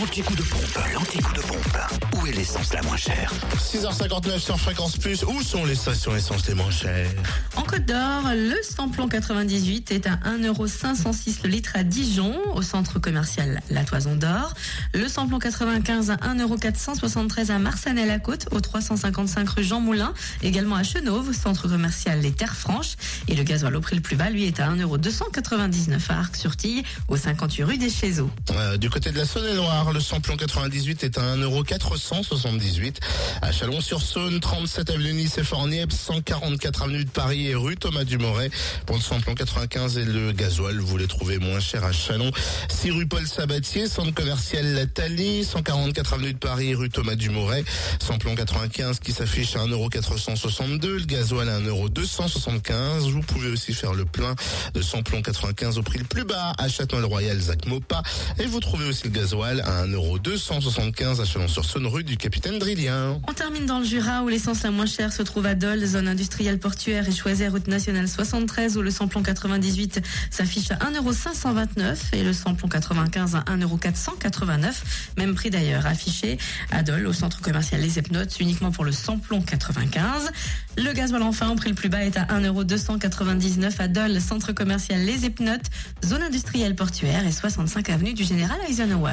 L'anti-coup de pompe, l'anti-coup de pompe. Est l'essence la moins chère 6h59 sur Fréquence Plus. Où sont les stations essence les moins chères? En Côte d'Or, le samplon 98 est à 1,506€ le litre à Dijon, au centre commercial La Toison d'Or. Le samplon 95 à 1,473€ à Marsanne-la-Côte, au 355 rue Jean Moulin, également à Chenauve, centre commercial Les Terres Franches. Et le gasoil au prix le plus bas, lui, est à 1,299€ à Arc-sur-Tille, au 58 rue des Chézeaux. Euh, Du côté de la Saône-et-Loire, le samplon 98 est à 1,478€. À Chalon-sur-Saône, 37 avenue Nice et Forniep, 144 avenue de Paris et rue Thomas Dumoret. Pour le samplon 95 et le gasoil, vous les trouvez moins cher à Chalon. 6 rue Paul Sabatier, centre commercial La Thalie, 144 avenue de Paris, rue Thomas Dumoret. Samplon 95 qui s'affiche à 1,462€. Le gasoil à 1,275€. Vous pouvez aussi faire le plein de samplon 95 au prix le plus bas à Châtenois-le-Royal, Zac Mopa. Et vous trouvez aussi le gasoil à 1,275€ à Chalon-sur-Saône, rue On termine dans le Jura où l'essence la moins chère se trouve à Dole, zone industrielle portuaire et choisie route nationale 73 où le samplon 98 s'affiche à 1,529€ et le samplon 95 à 1,489€. Même prix d'ailleurs affiché à Dole au centre commercial Les Epnotes uniquement pour le samplon 95. Le gasoil enfin au prix le plus bas est à 1,299€ à Dole, centre commercial Les Epnotes, zone industrielle portuaire et 65 avenue du Général Eisenhower.